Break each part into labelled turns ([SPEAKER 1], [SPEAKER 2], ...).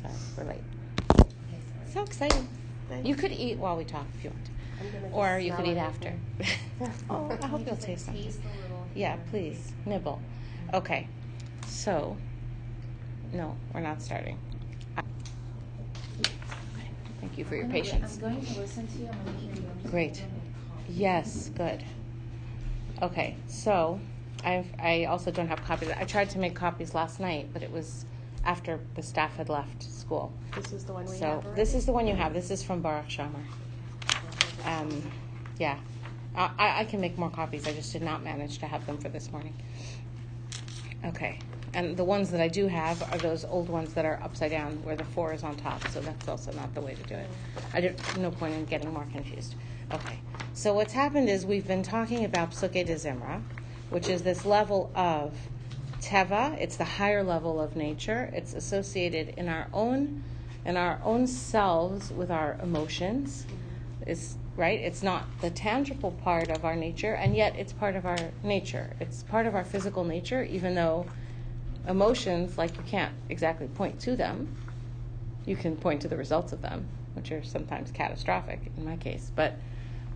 [SPEAKER 1] Sorry, we're late. So exciting. You could eat while we talk if you want. Or you could eat after. oh, I hope you'll taste something. Yeah, please. Nibble. Okay. So, no, we're not starting. Thank you for your patience.
[SPEAKER 2] I'm going to listen to you. I'm going to hear you.
[SPEAKER 1] Great.
[SPEAKER 2] gonna make coffee.
[SPEAKER 1] Yes, good. Okay, so I I also don't have copies. I tried to make copies last night, but it was after the staff had left school.
[SPEAKER 3] This is the one we
[SPEAKER 1] So
[SPEAKER 3] have
[SPEAKER 1] this is the one you have. This is from Baruch She'amar. Um, yeah, I, I I can make more copies. I just did not manage to have them for this morning. Okay, and the ones that I do have are those old ones that are upside down where the four is on top. So that's also not the way to do it. I did no point in getting more confused. Okay, so what's happened is we've been talking about Psuke de Zimra, which is this level of teva. It's the higher level of nature. It's associated in our own in our own selves with our emotions. It's right. It's not the tangible part of our nature, and yet it's part of our nature. It's part of our physical nature, even though emotions, like you can't exactly point to them. You can point to the results of them, which are sometimes catastrophic in my case, but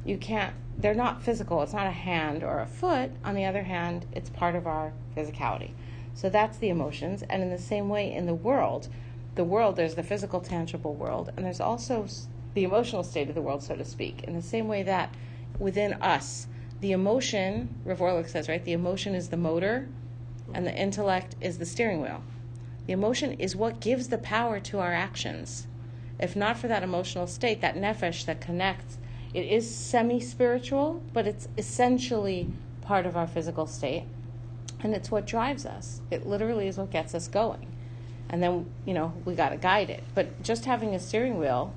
[SPEAKER 1] you can't they're not physical. It's not a hand or a foot. On the other hand it's part of our physicality. So that's the emotions. And in the same way in the world the world there's the physical tangible world and there's also the emotional state of the world so to speak. In the same way that within us the emotion Rav Orlick says right the emotion is the motor and the intellect is the steering wheel. The emotion is what gives the power to our actions. If not for that emotional state that nefesh that connects it is semi spiritual, but it's essentially part of our physical state. And it's what drives us. It literally is what gets us going. And then, you know, we got to guide it. But just having a steering wheel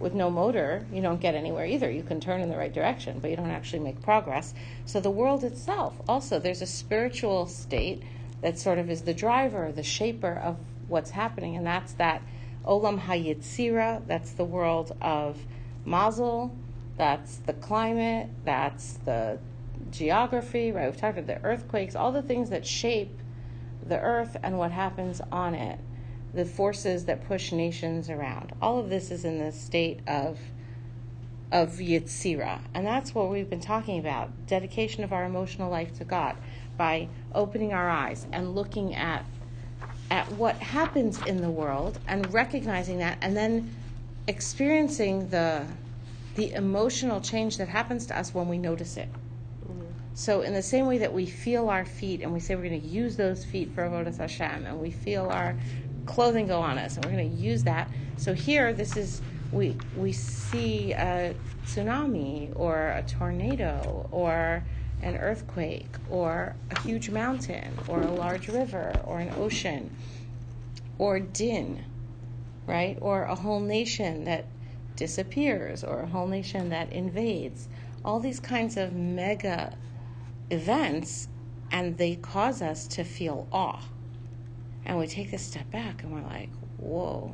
[SPEAKER 1] with no motor, you don't get anywhere either. You can turn in the right direction, but you don't actually make progress. So the world itself, also, there's a spiritual state that sort of is the driver, the shaper of what's happening. And that's that Olam Hayitzira, that's the world of Mazel, that's the climate, that's the geography, right? We've talked about the earthquakes, all the things that shape the earth and what happens on it, the forces that push nations around. All of this is in the state of of Yitzira. And that's what we've been talking about dedication of our emotional life to God by opening our eyes and looking at at what happens in the world and recognizing that and then experiencing the the emotional change that happens to us when we notice it. Mm-hmm. So, in the same way that we feel our feet and we say we're going to use those feet for Avodas Hashem, and we feel our clothing go on us, and we're going to use that. So here, this is we we see a tsunami or a tornado or an earthquake or a huge mountain or a large river or an ocean or din, right? Or a whole nation that disappears or a whole nation that invades. All these kinds of mega events, and they cause us to feel awe. And we take this step back and we're like, whoa,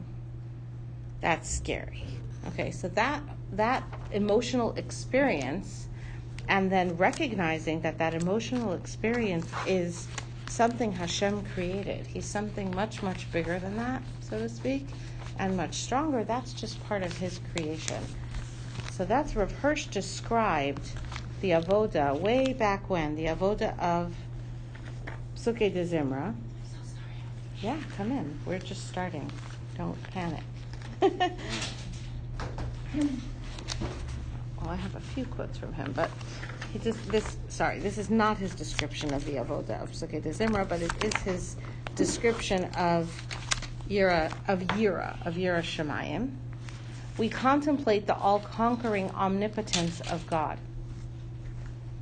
[SPEAKER 1] that's scary. Okay, so that that emotional experience and then recognizing that that emotional experience is something Hashem created. He's something much, much bigger than that, so to speak, and much stronger. That's just part of his creation. So that's Rav Hirsch described the avoda way back when, the avoda of Psuke de Zimra. Yeah, come in. We're just starting. Don't panic. well, I have a few quotes from him, but he just this. Sorry, this is not his description of the avoda of Psuke de Zimra, but it is his description of Yira of Yira of Yira Shemayim. We contemplate the all-conquering omnipotence of God.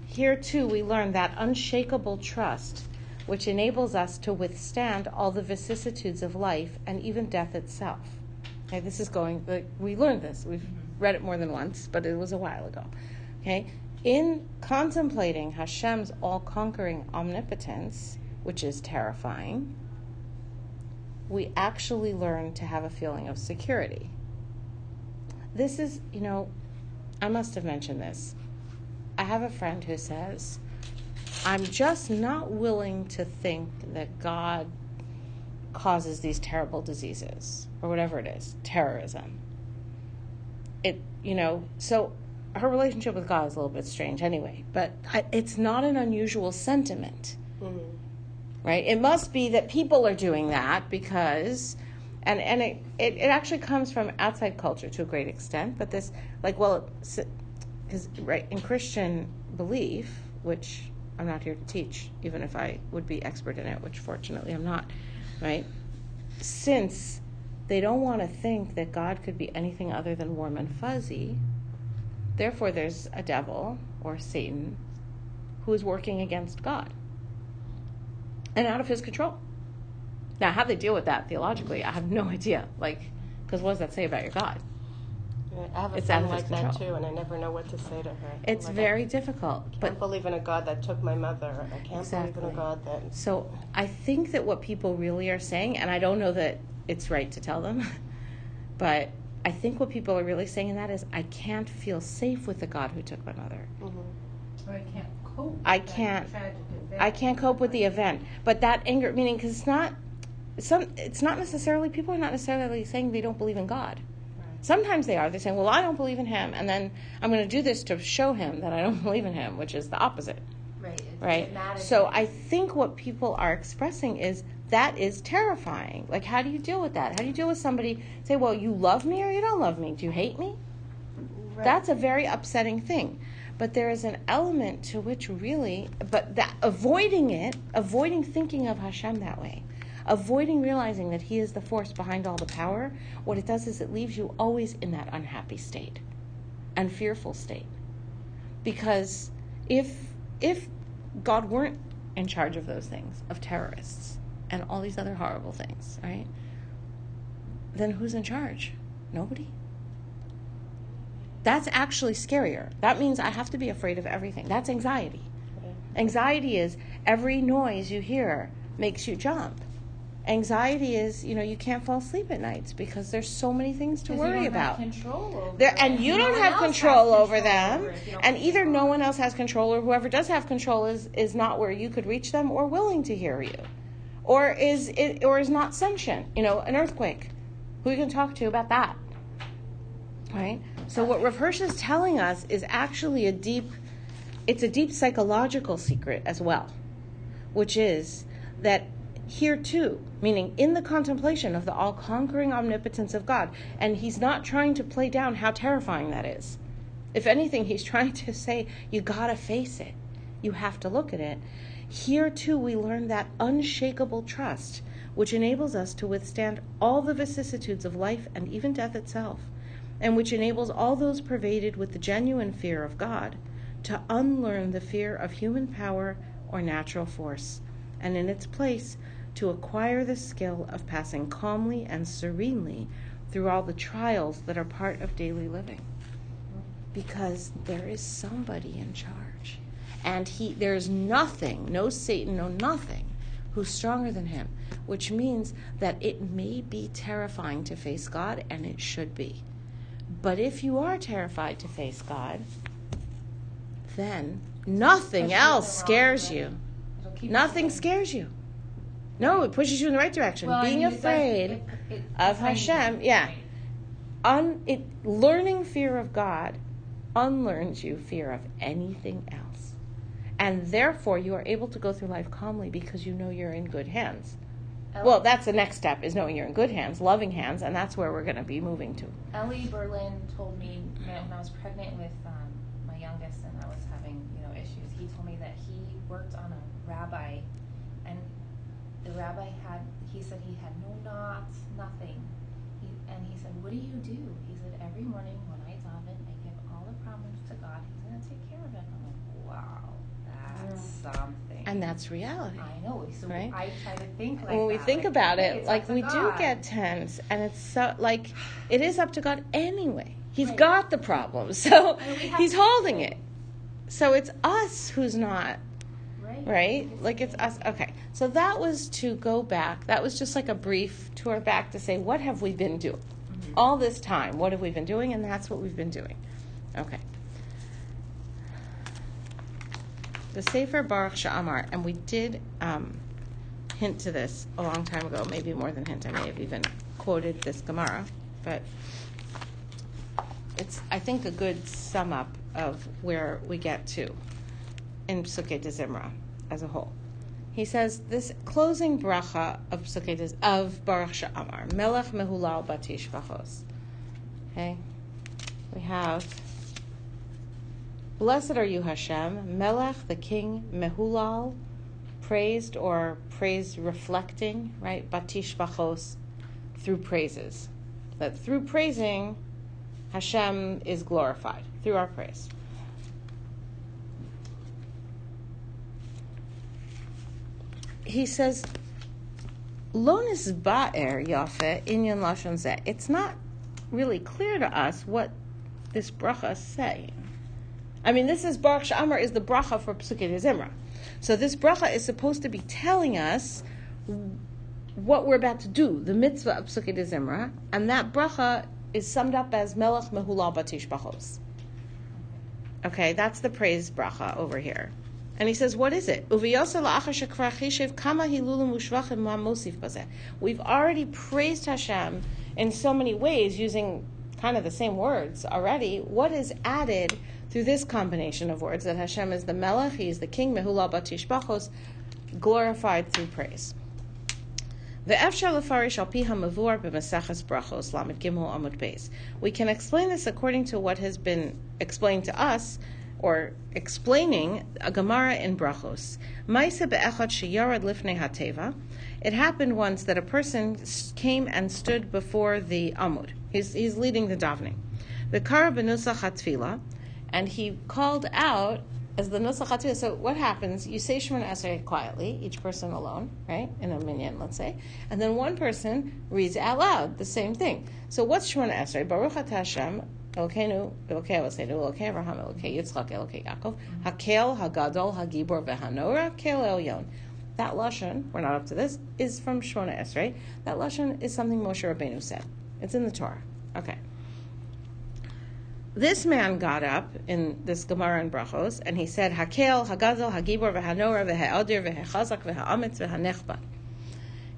[SPEAKER 1] Here too, we learn that unshakable trust, which enables us to withstand all the vicissitudes of life and even death itself. Okay, this is going. Like, we learned this. We've read it more than once, but it was a while ago. Okay, in contemplating Hashem's all-conquering omnipotence, which is terrifying, we actually learn to have a feeling of security. This is, you know, I must have mentioned this. I have a friend who says, I'm just not willing to think that God causes these terrible diseases or whatever it is, terrorism. It, you know, so her relationship with God is a little bit strange anyway, but I, it's not an unusual sentiment,
[SPEAKER 3] Mm-hmm.
[SPEAKER 1] Right? It must be that people are doing that because, and and it, it, it actually comes from outside culture to a great extent, but this, like, well, because, right, in Christian belief, which I'm not here to teach, even if I would be expert in it, which fortunately I'm not, right? Since they don't want to think that God could be anything other than warm and fuzzy, therefore there's a devil or Satan who is working against God and out of his control. Now, how they deal with that theologically, I have no idea. Like, because what does that say about your God?
[SPEAKER 3] Yeah, I have a
[SPEAKER 1] It's out
[SPEAKER 3] friend
[SPEAKER 1] of his
[SPEAKER 3] that
[SPEAKER 1] control.
[SPEAKER 3] too, and I never know what to say to her.
[SPEAKER 1] It's
[SPEAKER 3] Like,
[SPEAKER 1] very difficult.
[SPEAKER 3] I can't
[SPEAKER 1] But
[SPEAKER 3] believe in a God that took my mother. I can't believe in a God that.
[SPEAKER 1] So I think that what people really are saying, and I don't know that it's right to tell them, but I think what people are really saying in that is, I can't feel safe with the God who took my mother.
[SPEAKER 3] Mhm.
[SPEAKER 4] Or I can't cope.
[SPEAKER 1] I
[SPEAKER 4] with
[SPEAKER 1] can't-
[SPEAKER 4] tragic event.
[SPEAKER 1] I can't cope with the event. But that anger, meaning, because it's not, some, it's not necessarily, people are not necessarily saying they don't believe in God. Sometimes they are. They're saying, well, I don't believe in him, and then I'm going to do this to show him that I don't believe in him, which is the opposite.
[SPEAKER 2] Right.
[SPEAKER 1] Right? So I think what people are expressing is that is terrifying. Like, how do you deal with that? How do you deal with somebody say, "Well, you love me or you don't love me? Do you hate me?"
[SPEAKER 3] Right.
[SPEAKER 1] That's a very upsetting thing. But there is an element to which really, but that avoiding it, avoiding thinking of Hashem that way, avoiding realizing that He is the force behind all the power, what it does is it leaves you always in that unhappy state and fearful state. Because if if God weren't in charge of those things, of terrorists and all these other horrible things, right? Then who's in charge? Nobody. That's actually scarier. That means I have to be afraid of everything. That's anxiety. Anxiety is every noise you hear makes you jump. Anxiety is, you know, you can't fall asleep at nights because there's so many things to worry about. There, and you don't have control over them,
[SPEAKER 4] over it if you don't
[SPEAKER 1] and either no one else has control, or whoever does have control is is not where you could reach them or willing to hear you, or is it or is not sentient. You know, an earthquake. Who you can talk to about that? Right. So what Rav Hirsch is telling us is actually a deep, it's a deep psychological secret as well, which is that here too, meaning in the contemplation of the all conquering omnipotence of God, and he's not trying to play down how terrifying that is. If anything, he's trying to say, you gotta face it. You have to look at it. Here too, we learn that unshakable trust, which enables us to withstand all the vicissitudes of life and even death itself, and which enables all those pervaded with the genuine fear of God to unlearn the fear of human power or natural force, and in its place, to acquire the skill of passing calmly and serenely through all the trials that are part of daily living. Because there is somebody in charge. And he there is nothing, no Satan, no nothing, who's stronger than him. Which means that it may be terrifying to face God, and it should be. But if you are terrified to face God, then nothing else scares you.
[SPEAKER 4] You
[SPEAKER 1] Nothing scares you. No, it pushes you in the right direction.
[SPEAKER 4] Well, I
[SPEAKER 1] Being
[SPEAKER 4] mean,
[SPEAKER 1] afraid
[SPEAKER 4] it- it-
[SPEAKER 1] of Hashem,
[SPEAKER 4] it.
[SPEAKER 1] yeah. Un it learning fear of God unlearns you fear of anything else. And therefore you are able to go through life calmly because you know you're in good hands.
[SPEAKER 4] Ellie-
[SPEAKER 1] Well, that's the next step is knowing you're in good hands, loving hands, and that's where we're going to be moving to.
[SPEAKER 4] Ellie Berlin told me when when I was pregnant with um, my youngest and I was having you know issues. He told me that he worked on a rabbi, and the rabbi had he said he had no knots, nothing. He, and he said, "What do you do?" He said, "Every morning when I daven, I give all the problems to God. He's gonna take care of it." I'm like, "Wow, that's something."
[SPEAKER 1] And that's reality.
[SPEAKER 4] I know. So
[SPEAKER 1] Right?
[SPEAKER 4] I try to think like
[SPEAKER 1] when we
[SPEAKER 4] that,
[SPEAKER 1] think
[SPEAKER 4] like,
[SPEAKER 1] about it, like we do get tense, and it's so like it is up to God anyway. He's
[SPEAKER 4] Right.
[SPEAKER 1] got the problem, so
[SPEAKER 4] And we have
[SPEAKER 1] He's holding it. So it's us who's not
[SPEAKER 4] right.
[SPEAKER 1] right? Like it's us. Okay. So that was to go back. That was just like a brief tour back to say, what have we been doing? Mm-hmm. All this time, what have we been doing? And that's what we've been doing. Okay. The Sefer Baruch Sha'amar, and we did um, hint to this a long time ago, maybe more than hint. I may have even quoted this Gemara, but it's I think a good sum up of where we get to in Psuke de Zimra as a whole. He says this closing bracha of Psuke de, of Baruch Sha'amar, Melech Mehulal Batish Vachos. Okay, we have. Blessed are you, Hashem, Melech, the King, Mehulal, praised or praise reflecting, right? Batish Bachos, through praises. That through praising, Hashem is glorified, through our praise. He says, Lonis ba'er yafe inyan lashon zeh. It's not really clear to us what this bracha is saying. I mean, this is Baruch Sha'amar is the bracha for Psukkah Zimra. So this bracha is supposed to be telling us what we're about to do, the mitzvah of Psukkah Zimra, and that bracha is summed up as Melech Mehulal Batish Bachos. Okay, that's the praise bracha over here. And he says, what is it? We've already praised Hashem in so many ways using kind of the same words already. What is added through this combination of words that Hashem is the Melech, He is the King, Mehulal Batish Bachos, glorified through praise. We can explain this according to what has been explained to us, or explaining a Gemara in Brachos. It happened once that a person came and stood before the Amud. He's, he's leading the davening. The Kara benusach and he called out as the nusach So what happens? You say Shemona Esrei quietly, each person alone, right, in a minyan, let's say, and then one person reads out loud the same thing. So what's Shemona Esrei? Baruch Atah Hashem, Elokeinu, Elokei Avosenu, Elokei Abraham, Elokei Yitzchak, Elokei Yaakov, mm-hmm. Hakel, Hagadol, Hagibor, Vehanora, Kel Elyon. That lashon, we're not up to this, is from Shemona Esrei. That lashon is something Moshe Rabbeinu said. It's in the Torah. Okay. This man got up in this Gemara in Brachos and he said, Hakel, Hagadol, Hagibor, Vehanora, Vehadir, Vehachazak, Vehamitz, Vehanechba.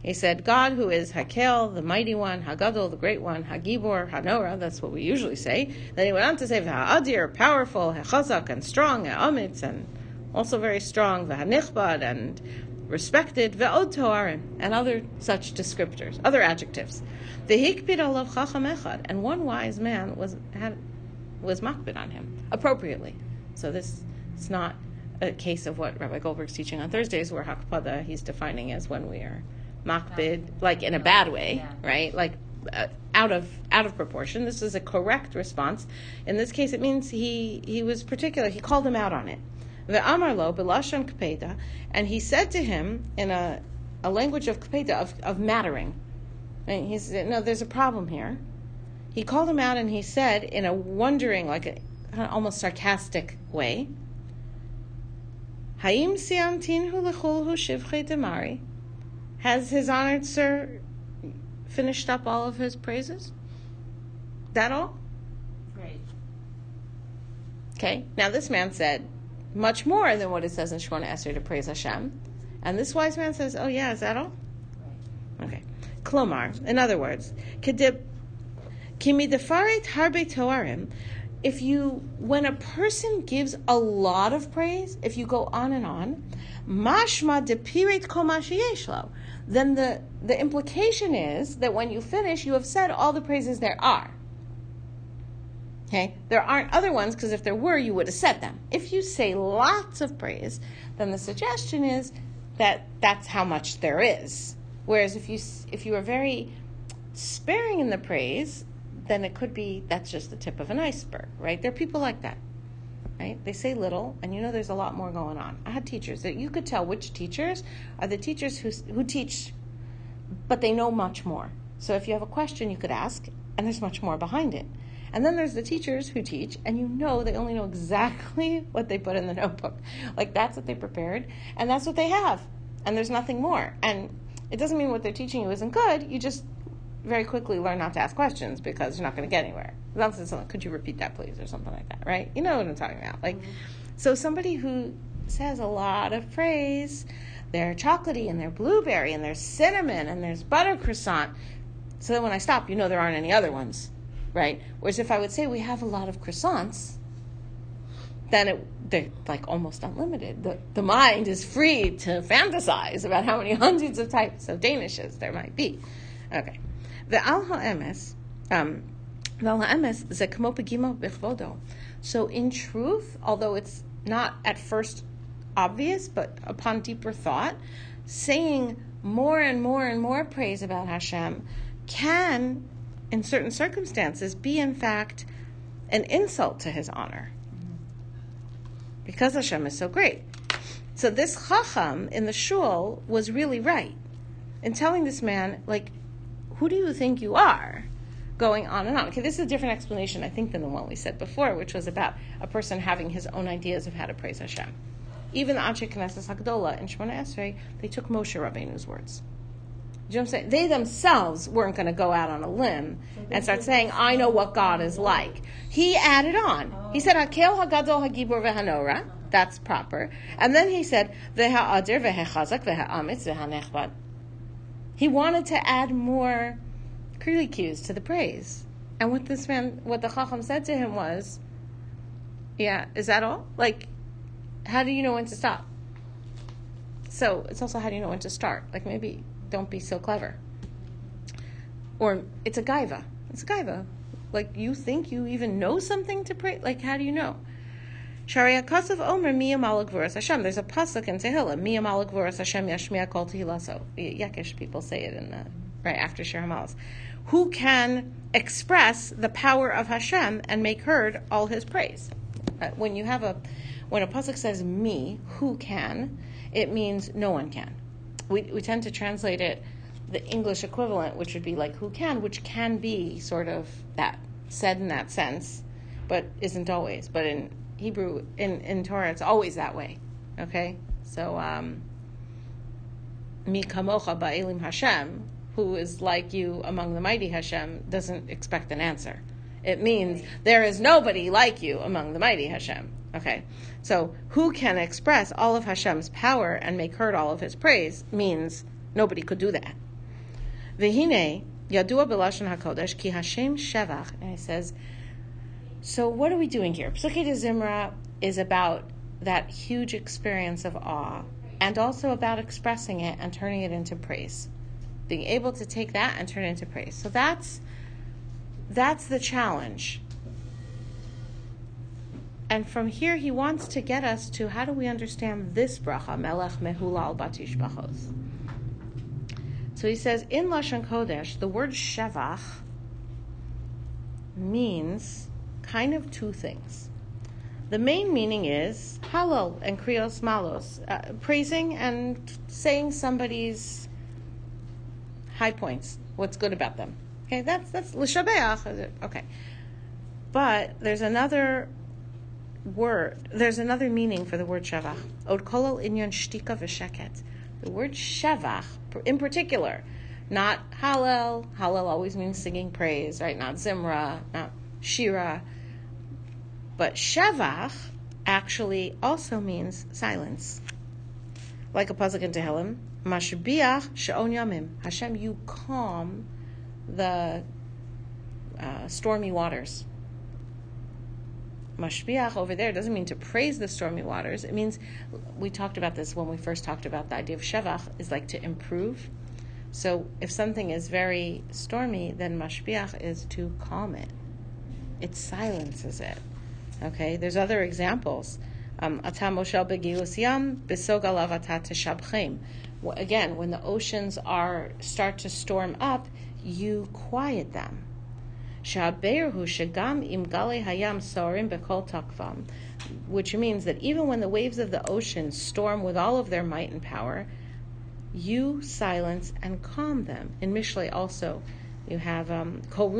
[SPEAKER 1] He said, God who is Hakel, the mighty one, Hagadol, the great one, Hagibor, Hanora, that's what we usually say. Then he went on to say, Vehadir, powerful, Hechazak, and strong, Vehamitz, and also very strong, Vehanichbad, and respected, Ve'od and other such descriptors, other adjectives. The Hikpid alav Chacham Echad, and one wise man was had was makbid on him appropriately. So this is not a case of what Rabbi Goldberg's teaching on Thursdays, where hakpada he's defining as when we are makbid, like in a bad way,
[SPEAKER 4] Yeah.
[SPEAKER 1] right? Like uh, out of out of proportion. This is a correct response. In this case, it means he he was particular. He called him out on it. The amarlo belashon kpeda, and he said to him in a a language of kpeda of of mattering. And he said, "No, there's a problem here." He called him out and he said in a wondering, like a almost sarcastic way, Haim siamtinhu lechulhu shivche demari. Has his honored sir finished up all of his praises? That all?
[SPEAKER 4] Right.
[SPEAKER 1] Okay. Now this man said much more than what it says in Shemona Esrei to praise Hashem. And this wise man says, oh yeah, is that all?
[SPEAKER 4] Right.
[SPEAKER 1] Okay. Klomar, in other words, kedib Kimidafaret harbe toarim. If you, when a person gives a lot of praise, if you go on and on, mashma depiret komashiyeshlo, then the, the implication is that when you finish, you have said all the praises there are. Okay? There aren't other ones because if there were, you would have said them. If you say lots of praise, then the suggestion is that that's how much there is. Whereas if you if you are very sparing in the praise, then it could be that's just the tip of an iceberg, right? There are people like that, right? They say little, and you know there's a lot more going on. I had teachers that you could tell which teachers are the teachers who who teach, but they know much more. So if you have a question, you could ask, and there's much more behind it. And then there's the teachers who teach, and you know they only know exactly what they put in the notebook. Like that's what they prepared, and that's what they have, and there's nothing more. And it doesn't mean what they're teaching you isn't good. You just very quickly learn not to ask questions because you're not going to get anywhere. Something, could you repeat that, please, or something like that, right? You know what I'm talking about. Like, mm-hmm. so somebody who says a lot of praise, they're chocolatey and they're blueberry and there's cinnamon and there's butter croissant. So that when I stop, you know there aren't any other ones, right? Whereas if I would say we have a lot of croissants, then it, they're like almost unlimited. The, the mind is free to fantasize about how many hundreds of types of Danishes there might be. Okay. The al ha'emes, um, the al ha'emes ze kmo pegimo bechvodo. So in truth, although it's not at first obvious, but upon deeper thought, saying more and more and more praise about Hashem can, in certain circumstances, be in fact an insult to his honor. Because Hashem is so great. So this chacham in the shul was really right in telling this man, like, who do you think you are? Going on and on. Okay, this is a different explanation, I think, than the one we said before, which was about a person having his own ideas of how to praise Hashem. Even the Anshe Knesset Hagdola in Shemona Esrei, they took Moshe Rabbeinu's words. Do you know what I'm saying? They themselves weren't going to go out on a limb and start saying, I know what God is like. He added on. He said, Hakel Hagadol Hagibor Vehanora. That's proper. And then he said, Veha'adir Vehechazak Vehamitz Vehanechbad. He wanted to add more curly cues to the praise. And what this man, what the Chacham said to him was, yeah, is that all? Like, how do you know when to stop? So it's also how do you know when to start? Like maybe don't be so clever. Or it's a gaiva. It's a gaiva. Like you think you even know something to pray. Like how do you know? Sharia Kasav Omer Mia Malagvuras Hashem. There's a pasuk in Tehillah. Mia Malagvuras Hashem Yashmiya Kol Tehilaso. Yekish people say it in the right after Shir Hamalas. Who can express the power of Hashem and make heard all His praise? Uh, when you have a when a pasuk says me, who can? It means no one can. We we tend to translate it the English equivalent, which would be like who can, which can be sort of that said in that sense, but isn't always. But in Hebrew, in, in Torah, it's always that way. Okay? So, um, Mi kamocha ba'elim Hashem, who is like you among the mighty Hashem, doesn't expect an answer. It means there is nobody like you among the mighty Hashem. Okay? So, who can express all of Hashem's power and make heard all of his praise means nobody could do that. Vehine, yadua b'lashon hakodesh ki Hashem shevach, and he says, so what are we doing here? Psuke de Zimra is about that huge experience of awe and also about expressing it and turning it into praise. Being able to take that and turn it into praise. So that's that's the challenge. And from here he wants to get us to how do we understand this bracha, Melech Mehulal Batish Bachos. So he says in Lashon Kodesh, the word Shevach means kind of two things. The main meaning is halal and krios malos, uh, praising and saying somebody's high points, what's good about them. Okay, that's that's l'shabeach. Okay, but there's another word. There's another meaning for the word shavach. Od kolol inyan shtika v'sheket. The word shavach, in particular, not hallel. Hallel always means singing praise, right? Not zimra, not shira. But shevach actually also means silence. Like a pasuk in Tehillim, Mashbiach she'on yamim. Hashem, you calm the uh, stormy waters. Mashbiach over there doesn't mean to praise the stormy waters. It means, we talked about this when we first talked about the idea of shevach, is like to improve. So if something is very stormy, then mashbiach is to calm it. It silences it. Okay, there's other examples. Um, Again, when the oceans are start to storm up, you quiet them. Sha beirhu shagam imgalehayam sorim bekoltakvam, which means that even when the waves of the ocean storm with all of their might and power, you silence and calm them. In Mishlei also, you have Kol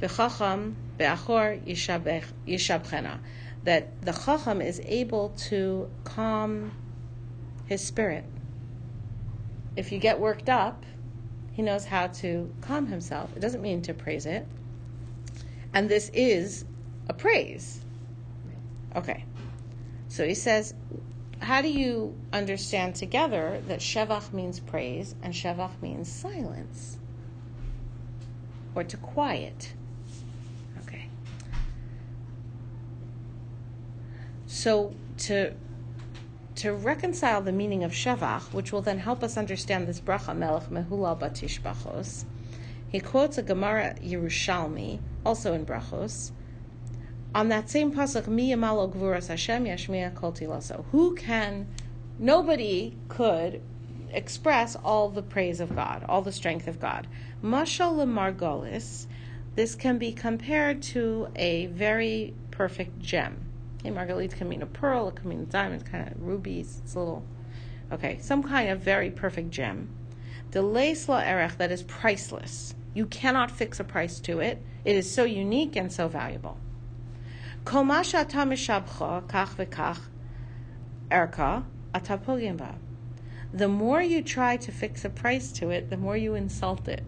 [SPEAKER 1] Be'achor Yishabchena. That the Chacham is able to calm his spirit. If you get worked up, he knows how to calm himself. It doesn't mean to praise it. And this is a praise. Okay. So he says, how do you understand together that Shevach means praise and Shevach means silence? Or to quiet? Okay. So to to reconcile the meaning of Shevach, which will then help us understand this bracha Melech Mehulal Batishbachos, he quotes a Gemara Yerushalmi, also in Brachos, on that same pasuk, Mi Yamalo Gvuras Hashem Yashmiya Kol. Who can, nobody could express all the praise of God, all the strength of God. Mashal Margolis, this can be compared to a very perfect gem. Okay, margalit can mean a pearl, it can mean a diamond, kind of rubies, it's a little, okay, some kind of very perfect gem. The leisla erech that is priceless. You cannot fix a price to it. It is so unique and so valuable. Komasha mishabcha kach v'kach erka atapogimba. The more you try to fix a price to it, the more you insult it.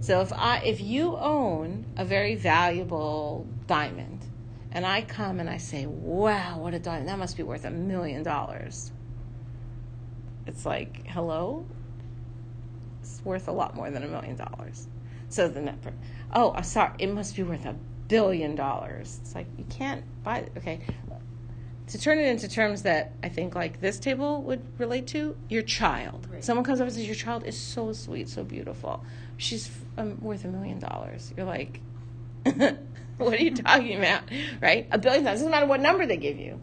[SPEAKER 1] So if I if you own a very valuable diamond, and I come and I say, "Wow, what a diamond! That must be worth a million dollars." It's like, "Hello, it's worth a lot more than a million dollars." So the net, oh, I'm sorry, it must be worth a billion dollars. It's like you can't buy. Okay, to turn it into terms that I think like this table would relate to, your child.
[SPEAKER 4] Right.
[SPEAKER 1] Someone comes up and says, "Your child is so sweet, so beautiful. She's um, worth a million dollars." You're like, "What are you talking about?" Right? A billion dollars doesn't matter what number they give you.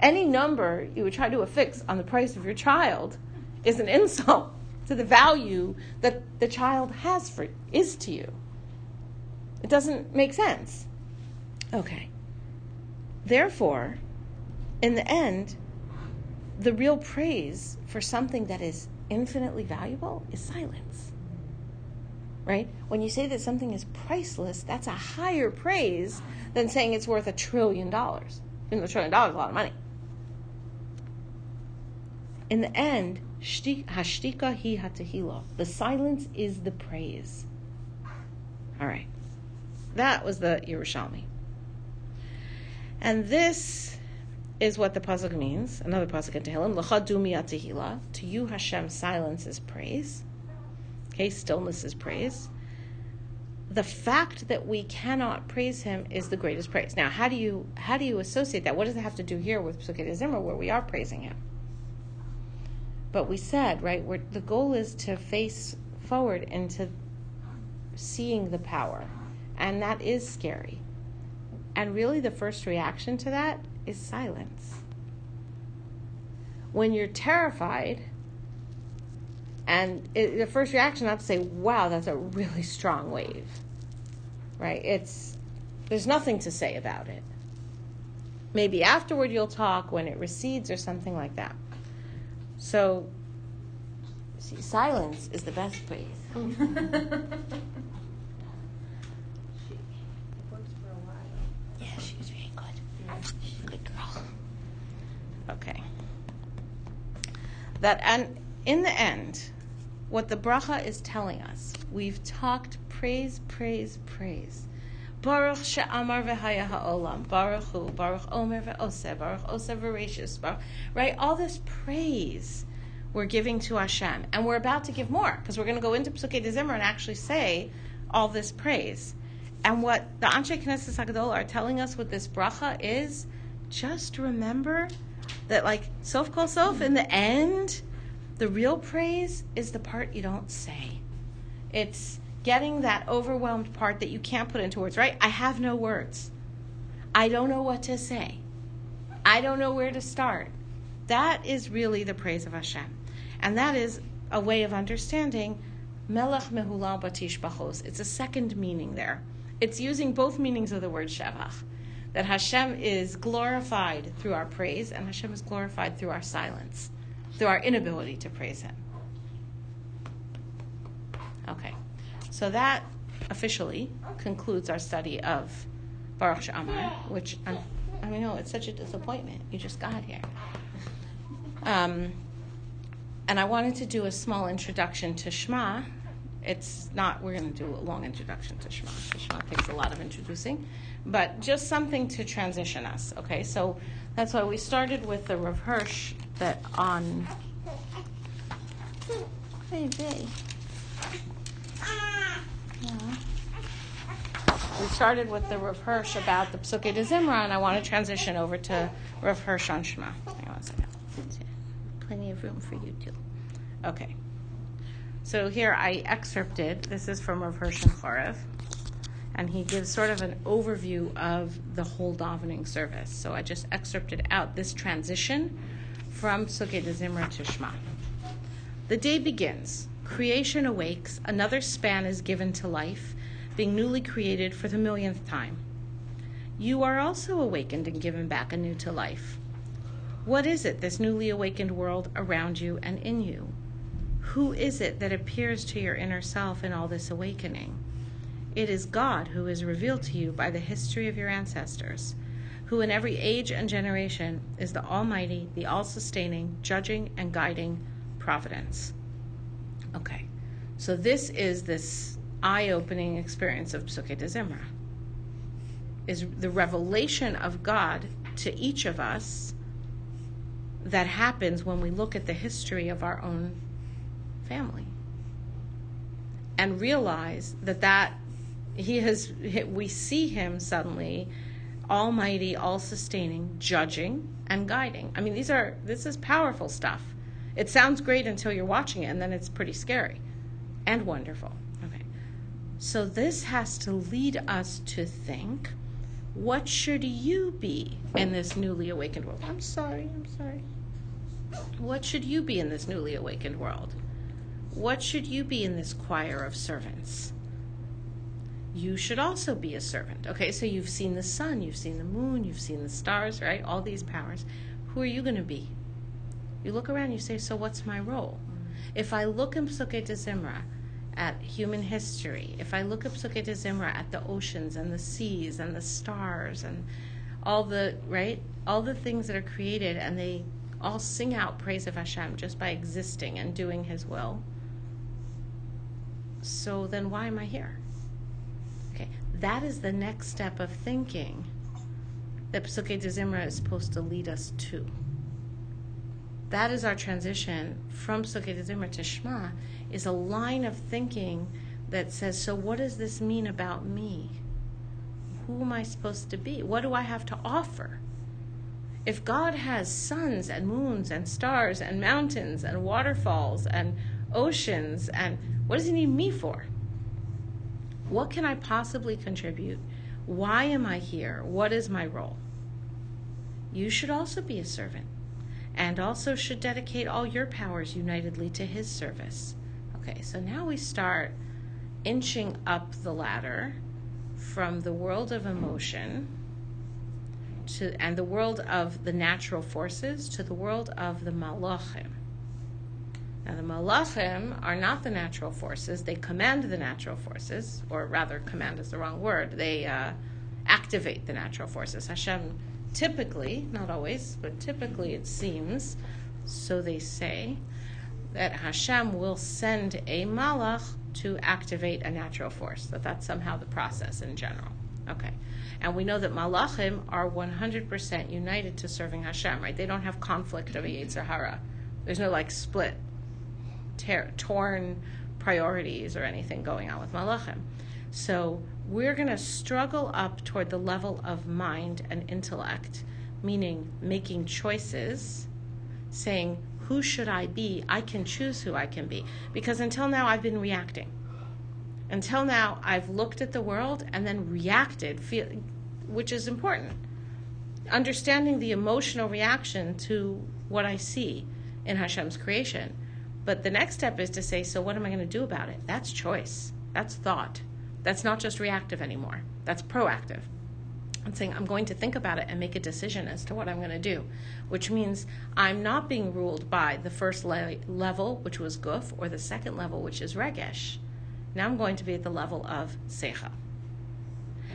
[SPEAKER 1] Any number you would try to affix on the price of your child is an insult to the value that the child has for is to you. It doesn't make sense. Okay. Therefore, in the end, the real praise for something that is infinitely valuable is silence. Right? When you say that something is priceless, that's a higher praise than saying it's worth a trillion dollars. Even a trillion dollars is a lot of money. In the end, hashtika hi hatahila. The silence is the praise. All right. That was the Yerushalmi. And this is what the pasuk means. Another pasuk in Tehillim: "L'chadumi atehila." To you, Hashem, silence is praise. Okay, stillness is praise. The fact that we cannot praise Him is the greatest praise. Now, how do you how do you associate that? What does it have to do here with Psukkot Zimmer, where we are praising Him? But we said right, where the goal is to face forward into seeing the power, and that is scary. And really, the first reaction to that is silence. When you're terrified, and it, the first reaction not to say, "Wow, that's a really strong wave," right? It's there's nothing to say about it. Maybe afterward you'll talk when it recedes or something like that. So, see, silence is the best praise.
[SPEAKER 2] works for a while.
[SPEAKER 1] Yeah, she was very good. Good girl. Okay. That and in the end, what the bracha is telling us, we've talked praise, praise, praise. Baruch she'amar v'haya ha'olam. Baruch hu. Baruch omer ve'oseh. Baruch oseh. Baruch, right? All this praise we're giving to Hashem. And we're about to give more because we're going to go into Psukkei Zimmer and actually say all this praise. And what the Anshe Knesset Hagadol are telling us with this bracha is just remember that, like, sof kol sof, in the end, the real praise is the part you don't say. It's getting that overwhelmed part that you can't put into words, right? I have no words. I don't know what to say. I don't know where to start. That is really the praise of Hashem. And that is a way of understanding Melech Mehulal Batish Bachos. It's a second meaning there. It's using both meanings of the word Shevach. That Hashem is glorified through our praise, and Hashem is glorified through our silence, through our inability to praise Him. Okay, so that officially concludes our study of Baruch She'amar, which I'm, I mean, no, it's such a disappointment. You just got here. Um, and I wanted to do a small introduction to Shema. It's not, we're going to do a long introduction to Shema. Shema takes a lot of introducing, but just something to transition us, okay? So that's why we started with the Rav Hirsch that on. Baby. Yeah. We started with the Rav Hirsch about the Psuke de Zimra, and I want to transition over to Rav Hirsch on Shema. Hang on a second. Plenty of room for you too. Okay. So here I excerpted, this is from Rav Hirsch and Chorev, and he gives sort of an overview of the whole davening service. So I just excerpted out this transition from de Zimra to Shema. The day begins. Creation awakes. Another span is given to life, being newly created for the millionth time. You are also awakened and given back anew to life. What is it, this newly awakened world around you and in you? Who is it that appears to your inner self in all this awakening? It is God who is revealed to you by the history of your ancestors, who in every age and generation is the Almighty, the all sustaining, judging, and guiding providence. Okay, so this is this eye opening experience of Psuke de Zimra. Is the revelation of God to each of us that happens when we look at the history of our own family and realize that that he has we see him suddenly almighty all sustaining judging and guiding. I mean these are this is powerful stuff. It sounds great until you're watching it and then it's pretty scary and wonderful. Okay. So this has to lead us to think what should you be in this newly awakened world? I'm sorry i'm sorry. What should you be in this newly awakened world? What should you be in this choir of servants? You should also be a servant. Okay, so you've seen the sun, you've seen the moon, you've seen the stars, right? All these powers. Who are you going to be? You look around, you say, So what's my role? Mm-hmm. If I look in Psuke de Zimra at human history, if I look at Psuke de Zimra at the oceans and the seas and the stars and all the, right? All the things that are created and they all sing out praise of Hashem just by existing and doing His will so then why am I here? That is the next step of thinking that Psuke de Zimra is supposed to lead us to. That is our transition from Psuke de Zimra to Shema, is a line of thinking that says, so what does this mean about me? Who am I supposed to be? What do I have to offer? If God has suns and moons and stars and mountains and waterfalls and oceans and what does he need me for? What can I possibly contribute? Why am I here? What is my role? You should also be a servant and also should dedicate all your powers unitedly to his service. Okay, so now we start inching up the ladder from the world of emotion to and the world of the natural forces to the world of the malachim. Now, the malachim are not the natural forces. They command the natural forces, or rather, command is the wrong word. They uh, activate the natural forces. Hashem typically, not always, but typically it seems, so they say, that Hashem will send a malach to activate a natural force. That that's somehow the process in general. Okay. And we know that malachim are 100% united to serving Hashem, right? They don't have conflict of a Yetzer Hara. There's no like split ter- torn priorities or anything going on with Malachim. So we're going to struggle up toward the level of mind and intellect, meaning making choices, saying, who should I be? I can choose who I can be. Because until now, I've been reacting. Until now, I've looked at the world and then reacted, which is important. Understanding the emotional reaction to what I see in Hashem's creation but the next step is to say, so what am I going to do about it? That's choice. That's thought. That's not just reactive anymore. That's proactive. I'm saying I'm going to think about it and make a decision as to what I'm going to do, which means I'm not being ruled by the first le- level, which was guf, or the second level, which is regesh. Now I'm going to be at the level of secha.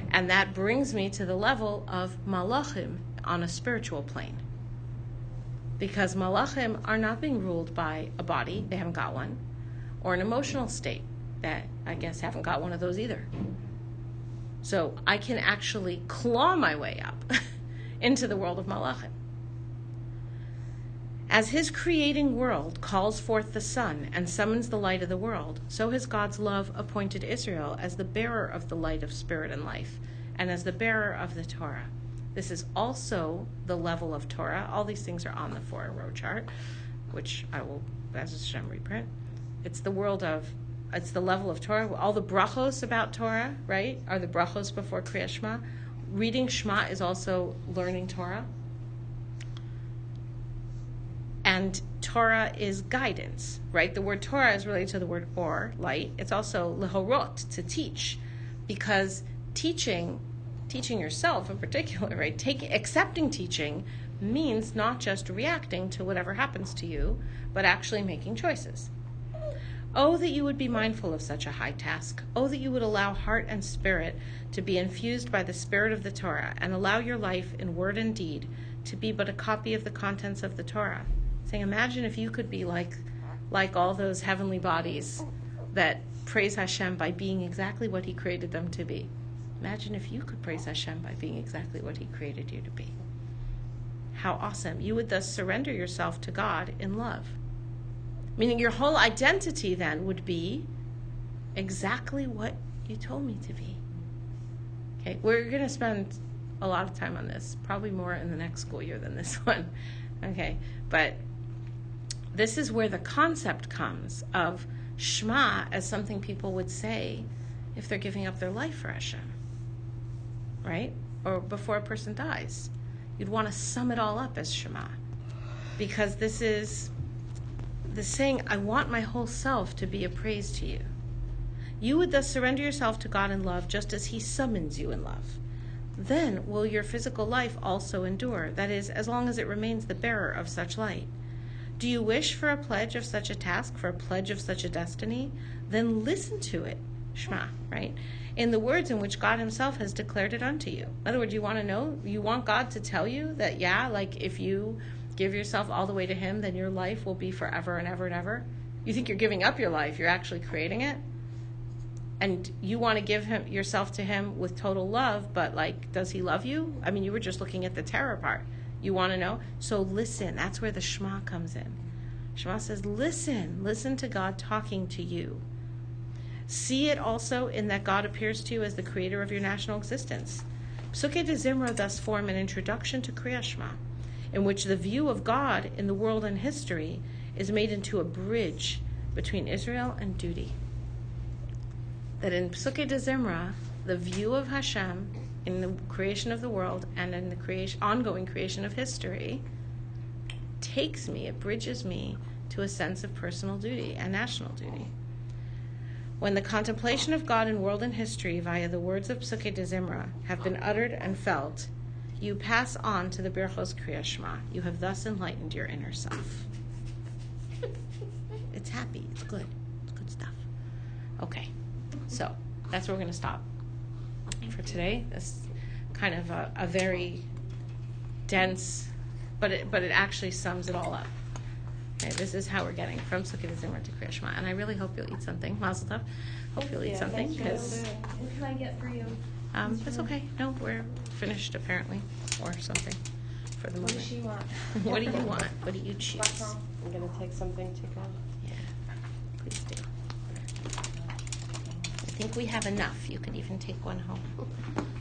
[SPEAKER 1] And that brings me to the level of malachim on a spiritual plane because malachim are not being ruled by a body, they haven't got one, or an emotional state. that I guess haven't got one of those either. So I can actually claw my way up into the world of Malachim. As his creating world calls forth the sun and summons the light of the world, so has God's love appointed Israel as the bearer of the light of spirit and life, and as the bearer of the Torah. This is also the level of Torah. All these things are on the four row chart, which I will, as a Shem reprint. It's the world of, it's the level of Torah. All the brachos about Torah, right, are the brachos before Kriyat Shema. Reading Shema is also learning Torah. And Torah is guidance, right? The word Torah is related to the word or, light. It's also lehorot, to teach, because teaching, teaching yourself in particular, right? Take, accepting teaching means not just reacting to whatever happens to you, but actually making choices. Oh, that you would be mindful of such a high task. Oh, that you would allow heart and spirit to be infused by the spirit of the Torah and allow your life in word and deed to be but a copy of the contents of the Torah. Saying, imagine if you could be like, like all those heavenly bodies that praise Hashem by being exactly what He created them to be. Imagine if you could praise Hashem by being exactly what He created you to be. How awesome. You would thus surrender yourself to God in love. Meaning your whole identity then would be exactly what you told me to be. Okay, we're going to spend a lot of time on this, probably more in the next school year than this one. Okay, but this is where the concept comes of Shema as something people would say if they're giving up their life for Hashem, right? Or before a person dies. You'd want to sum it all up as Shema. Because this is the saying, I want my whole self to be a praise to you. You would thus surrender yourself to God in love just as He summons you in love. Then will your physical life also endure, that is, as long as it remains the bearer of such light. Do you wish for a pledge of such a task, for a pledge of such a destiny? Then listen to it, Shema, right? In the words in which God Himself has declared it unto you. In other words, you want to know, you want God to tell you that, yeah, like if you give yourself all the way to Him, then your life will be forever and ever and ever. You think you're giving up your life, you're actually creating it. And you want to give him yourself to him with total love, but like, does he love you? I mean, you were just looking at the terror part. You want to know? So listen. That's where the Shema comes in. Shema says, listen. Listen to God talking to you. See it also in that God appears to you as the creator of your national existence. Psuke de Zimra thus form an introduction to Kriya Shema, in which the view of God in the world and history is made into a bridge between Israel and duty. That in Psuke de Zimra, the view of Hashem in the creation of the world and in the creation, ongoing creation of history takes me, it bridges me to a sense of personal duty and national duty. When the contemplation of God in world and history via the words of Psuke de Zimra have been uttered and felt, you pass on to the Birchos Kriya Shema. You have thus enlightened your inner self. it's happy. It's good. It's good stuff. Okay, so that's where we're going to stop for today. This kind of a, a very dense, but it, but it actually sums it all up. Okay, this is how we're getting from to Zimra to Krishma. And I really hope you'll eat something. Mazel tov. Hope you'll eat
[SPEAKER 3] Yeah,
[SPEAKER 1] something because
[SPEAKER 4] What can I get for you?
[SPEAKER 1] um, it's okay. No, we're finished apparently, or something for the
[SPEAKER 4] What
[SPEAKER 1] moment.
[SPEAKER 4] does she want?
[SPEAKER 1] what do you want? What do you choose?
[SPEAKER 3] I'm gonna take something to go.
[SPEAKER 1] Yeah, please do. I think we have enough. You could even take one home.